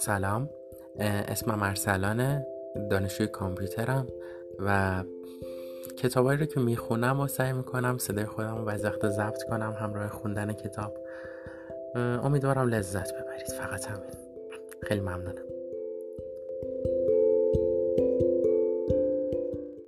سلام. اسمم ارسلانه دانشجوی کامپیوترم و کتابایی رو که می‌خونم و سعی می‌کنم صدای خودم رو بعض وقت ضبط کنم همراه خوندن کتاب. امیدوارم لذت ببرید. فقط همین. خیلی ممنونم.